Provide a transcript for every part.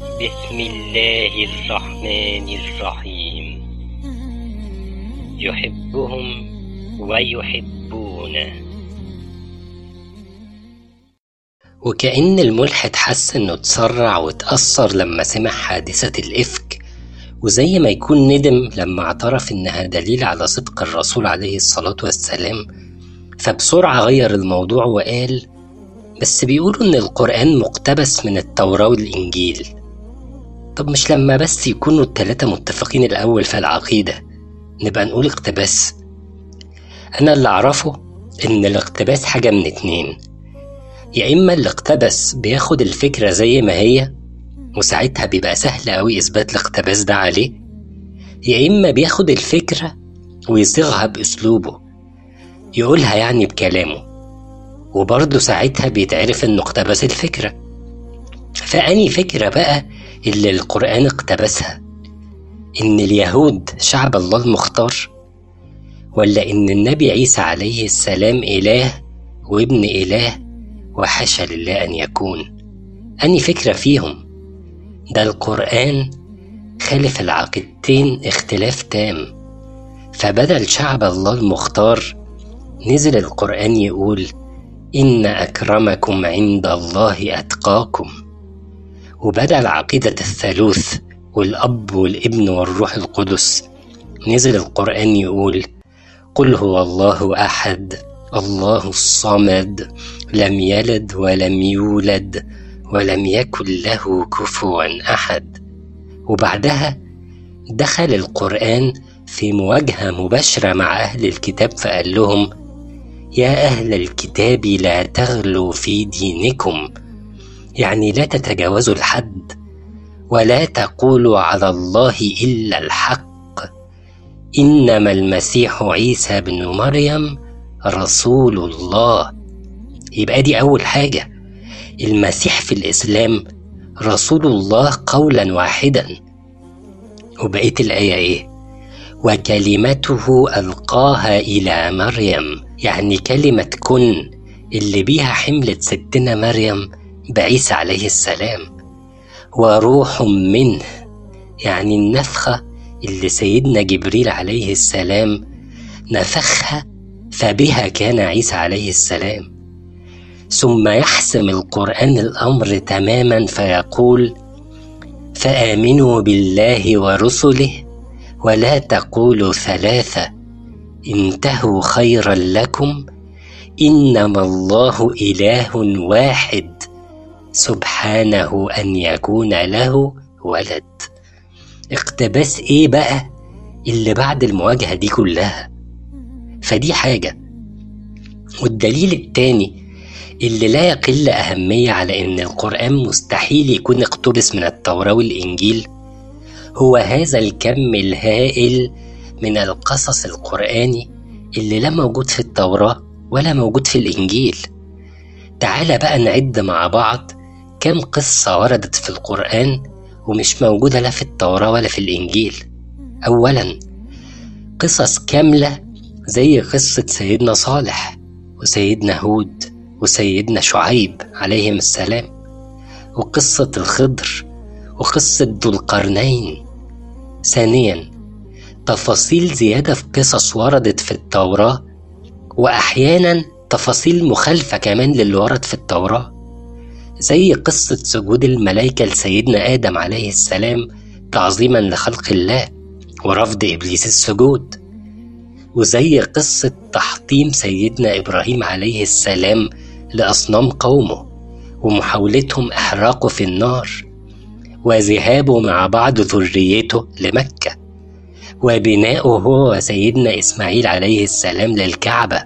بسم الله الرحمن الرحيم يحبهم ويحبونه وكأن الملحد حس إنه اتسرع واتأثر لما سمع حادثة الإفك وزي ما يكون ندم لما اعترف إنها دليل على صدق الرسول عليه الصلاة والسلام فبسرعة غير الموضوع وقال بس بيقولوا إن القرآن مقتبس من التوراة والإنجيل طب مش لما بس يكونوا التلاتة متفقين الأول في العقيدة نبقى نقول اقتباس أنا اللي أعرفه إن الاقتباس حاجة من اتنين يا إما اللي اقتبس بياخد الفكرة زي ما هي وساعتها بيبقى سهل أوي إثبات الاقتباس ده عليه يا إما بياخد الفكرة ويصيغها بأسلوبه يقولها يعني بكلامه وبرضه ساعتها بيتعرف إنه اقتبس الفكرة فأني فكرة بقى اللي القرآن اقتبسها إن اليهود شعب الله المختار ولا إن النبي عيسى عليه السلام إله وابن إله وحاشا لله أن يكون أني فكرة فيهم ده القرآن خالف العقيدتين اختلاف تام فبدل شعب الله المختار نزل القرآن يقول إن أكرمكم عند الله أتقاكم وبدأ العقيدة الثالوث والأب والابن والروح القدس نزل القرآن يقول قل هو الله أحد الله الصمد لم يلد ولم يولد ولم يكن له كفوا أحد وبعدها دخل القرآن في مواجهة مباشرة مع أهل الكتاب فقال لهم يا أهل الكتاب لا تغلوا في دينكم يعني لا تتجاوزوا الحد ولا تقولوا على الله إلا الحق إنما المسيح عيسى بن مريم رسول الله يبقى دي أول حاجة المسيح في الإسلام رسول الله قولا واحدا وبقيت الآية إيه؟ وكلمته ألقاها إلى مريم يعني كلمة كن اللي بيها حملت ستنا مريم بعيسى عليه السلام وروح منه يعني النفخة اللي سيدنا جبريل عليه السلام نفخها فبها كان عيسى عليه السلام ثم يحسم القرآن الأمر تماما فيقول فآمنوا بالله ورسله ولا تقولوا ثلاثة انتهوا خيرا لكم إنما الله إله واحد سبحانه أن يكون له ولد اقتباس إيه بقى اللي بعد المواجهة دي كلها فدي حاجة والدليل التاني اللي لا يقل أهمية على إن القرآن مستحيل يكون اقتبس من التوراة والإنجيل هو هذا الكم الهائل من القصص القرآني اللي لا موجود في التوراة ولا موجود في الإنجيل تعال بقى نعد مع بعض كم قصة وردت في القرآن ومش موجودة لا في التوراة ولا في الإنجيل أولا قصص كاملة زي قصة سيدنا صالح وسيدنا هود وسيدنا شعيب عليهم السلام وقصة الخضر وقصة ذو القرنين ثانيا تفاصيل زيادة في قصص وردت في التوراة وأحيانا تفاصيل مخالفة كمان للي ورد في التوراة زي قصة سجود الملائكة لسيدنا آدم عليه السلام تعظيما لخلق الله ورفض إبليس السجود وزي قصة تحطيم سيدنا إبراهيم عليه السلام لأصنام قومه ومحاولتهم إحراقه في النار وذهابه مع بعض ذريته لمكة وبناءه هو وسيدنا إسماعيل عليه السلام للكعبة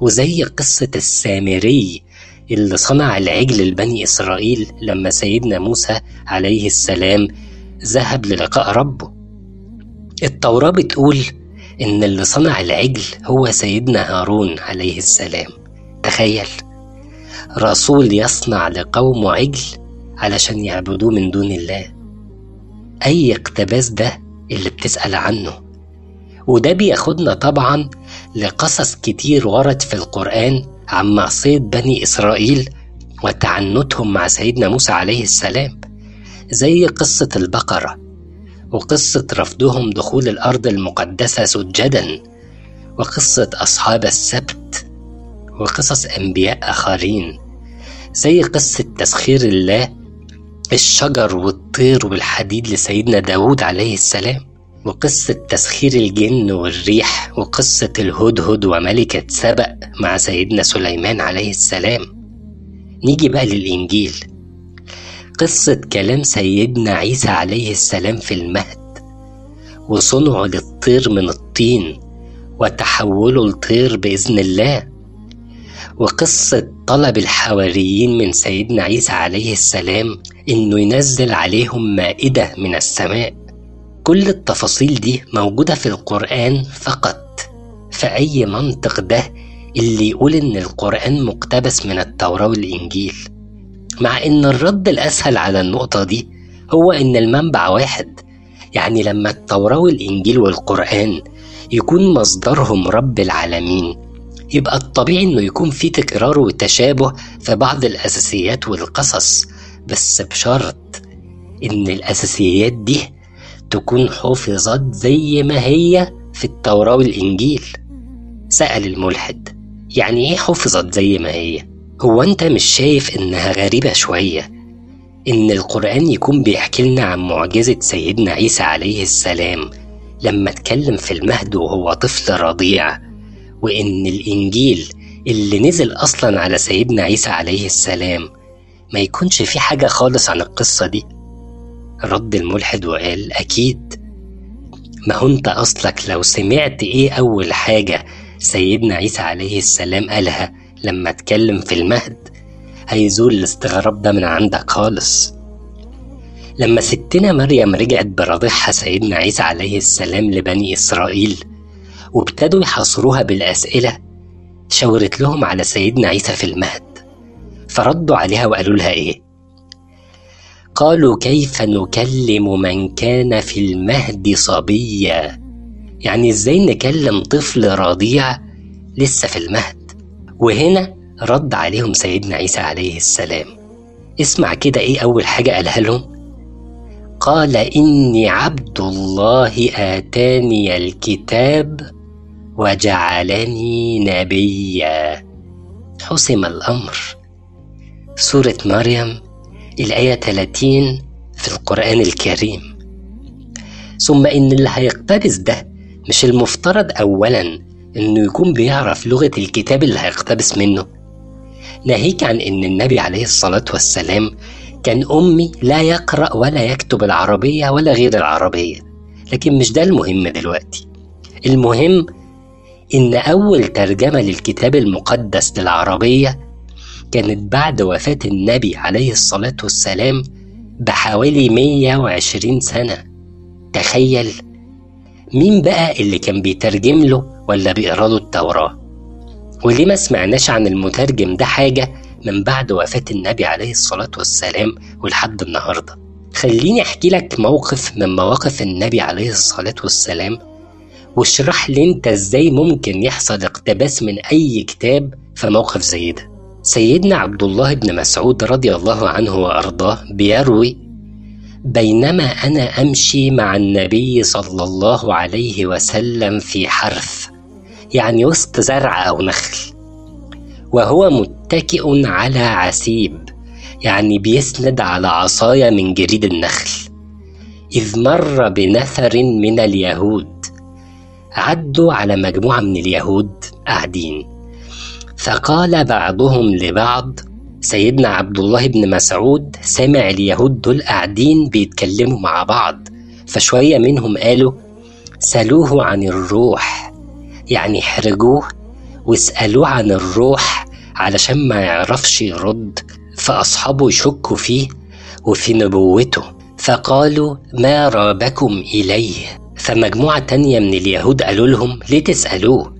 وزي قصة السامري اللي صنع العجل لبني إسرائيل لما سيدنا موسى عليه السلام ذهب للقاء ربه التوراة بتقول إن اللي صنع العجل هو سيدنا هارون عليه السلام تخيل رسول يصنع لقومه عجل علشان يعبدوه من دون الله أي اقتباس ده اللي بتسأل عنه وده بياخدنا طبعا لقصص كتير ورد في القرآن عن معصية بني إسرائيل وتعنتهم مع سيدنا موسى عليه السلام زي قصة البقرة وقصة رفضهم دخول الأرض المقدسة سجدا وقصة أصحاب السبت وقصص أنبياء آخرين زي قصة تسخير الله الشجر والطير والحديد لسيدنا داود عليه السلام وقصة تسخير الجن والريح وقصة الهدهد وملكة سبأ مع سيدنا سليمان عليه السلام نيجي بقى للإنجيل قصة كلام سيدنا عيسى عليه السلام في المهد وصنعه للطير من الطين وتحوله لطير بإذن الله وقصة طلب الحواريين من سيدنا عيسى عليه السلام إنه ينزل عليهم مائدة من السماء كل التفاصيل دي موجودة في القرآن فقط فأي منطق ده اللي يقول إن القرآن مقتبس من التوراة والإنجيل مع إن الرد الأسهل على النقطة دي هو إن المنبع واحد يعني لما التوراة والإنجيل والقرآن يكون مصدرهم رب العالمين يبقى الطبيعي إنه يكون في تكرار وتشابه في بعض الأساسيات والقصص بس بشرط إن الأساسيات دي تكون حفظت زي ما هي في التوراة والإنجيل سأل الملحد يعني إيه حفظت زي ما هي؟ هو أنت مش شايف إنها غريبة شوية إن القرآن يكون بيحكي لنا عن معجزة سيدنا عيسى عليه السلام لما اتكلم في المهد وهو طفل رضيع وإن الإنجيل اللي نزل أصلا على سيدنا عيسى عليه السلام ما يكونش في حاجة خالص عن القصة دي رد الملحد وقال أكيد ما هو أنت أصلك لو سمعت إيه أول حاجة سيدنا عيسى عليه السلام قالها لما اتكلم في المهد هيزول الاستغراب ده من عندك خالص لما ستنا مريم رجعت براضحها سيدنا عيسى عليه السلام لبني إسرائيل وابتدوا يحاصروها بالأسئلة شاورت لهم على سيدنا عيسى في المهد فردوا عليها وقالوا لها إيه قالوا كيف نكلم من كان في المهد صبيا يعني ازاي نكلم طفل رضيع لسه في المهد وهنا رد عليهم سيدنا عيسى عليه السلام اسمع كده ايه اول حاجه قالها لهم قال اني عبد الله اتاني الكتاب وجعلني نبيا حسم الامر سوره مريم الآية 30 في القرآن الكريم ثم إن اللي هيقتبس ده مش المفترض أولا إنه يكون بيعرف لغة الكتاب اللي هيقتبس منه ناهيك عن إن النبي عليه الصلاة والسلام كان أمي لا يقرأ ولا يكتب العربية ولا غير العربية لكن مش ده المهم دلوقتي المهم إن أول ترجمة للكتاب المقدس للعربية كانت بعد وفاة النبي عليه الصلاة والسلام بحوالي 120 سنة تخيل مين بقى اللي كان بيترجم له ولا بيقرا له التوراة وليه ما سمعناش عن المترجم ده حاجة من بعد وفاة النبي عليه الصلاة والسلام ولحد النهاردة خليني أحكي لك موقف من مواقف النبي عليه الصلاة والسلام واشرح لي انت ازاي ممكن يحصل اقتباس من اي كتاب في موقف زي ده سيدنا عبد الله بن مسعود رضي الله عنه وارضاه بيروي بينما انا امشي مع النبي صلى الله عليه وسلم في حرث يعني وسط زرع او نخل وهو متكئ على عسيب يعني بيسند على عصايا من جريد النخل اذ مر بنثر من اليهود عدوا على مجموعه من اليهود قاعدين فقال بعضهم لبعض سيدنا عبد الله بن مسعود سمع اليهود دول قاعدين بيتكلموا مع بعض فشوية منهم قالوا سألوه عن الروح يعني احرجوه واسألوه عن الروح علشان ما يعرفش يرد فأصحابه يشكوا فيه وفي نبوته فقالوا ما رابكم إليه فمجموعة تانية من اليهود قالوا لهم ليه تسألوه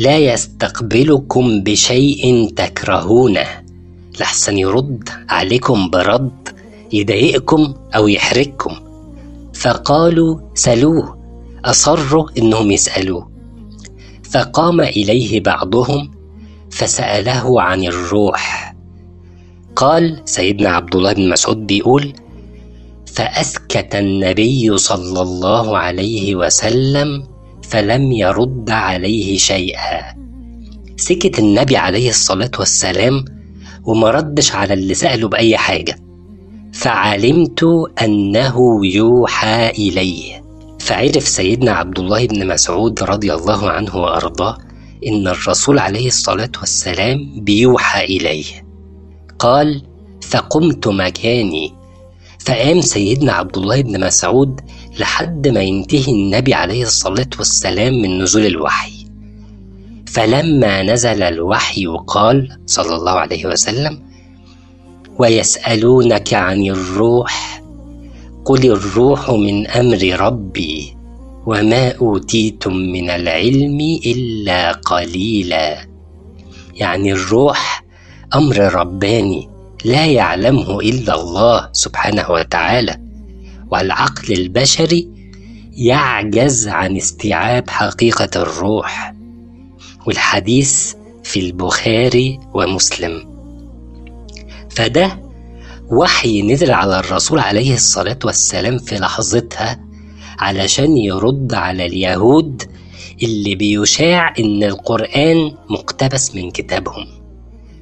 لا يستقبلكم بشيء تكرهونه لحسن يرد عليكم برد يضايقكم أو يحرجكم فقالوا سلوه أصروا إنهم يسألوه فقام إليه بعضهم فسأله عن الروح قال سيدنا عبد الله بن مسعود بيقول فأسكت النبي صلى الله عليه وسلم فلم يرد عليه شيئا سكت النبي عليه الصلاة والسلام وما ردش على اللي سأله بأي حاجة فعلمت أنه يوحى إليه فعرف سيدنا عبد الله بن مسعود رضي الله عنه وأرضاه إن الرسول عليه الصلاة والسلام بيوحى إليه قال فقمت مكاني فقام سيدنا عبد الله بن مسعود لحد ما ينتهي النبي عليه الصلاة والسلام من نزول الوحي فلما نزل الوحي قال صلى الله عليه وسلم ويسألونك عن الروح قل الروح من أمر ربي وما أوتيتم من العلم إلا قليلا يعني الروح أمر رباني لا يعلمه إلا الله سبحانه وتعالى والعقل البشري يعجز عن استيعاب حقيقة الروح والحديث في البخاري ومسلم فده وحي نزل على الرسول عليه الصلاة والسلام في لحظتها علشان يرد على اليهود اللي بيشاع إن القرآن مقتبس من كتابهم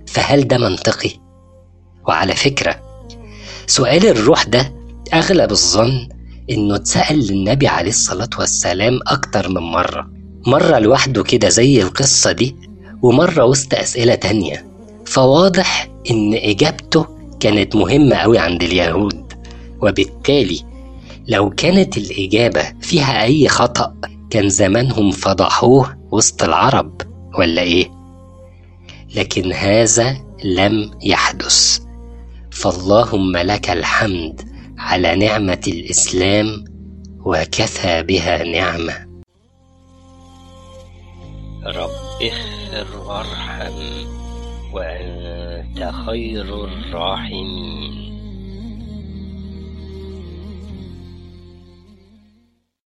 فهل ده منطقي؟ وعلى فكرة سؤال الروح ده أغلب الظن إنه اتسأل للنبي عليه الصلاة والسلام أكتر من مرة مرة لوحده كده زي القصة دي ومرة وسط أسئلة تانية فواضح إن إجابته كانت مهمة أوي عند اليهود وبالتالي لو كانت الإجابة فيها أي خطأ كان زمانهم فضحوه وسط العرب ولا إيه؟ لكن هذا لم يحدث فاللهم لك الحمد على نعمة الإسلام وكفى بها نعمة رب اغفر وارحم وأنت خير الراحمين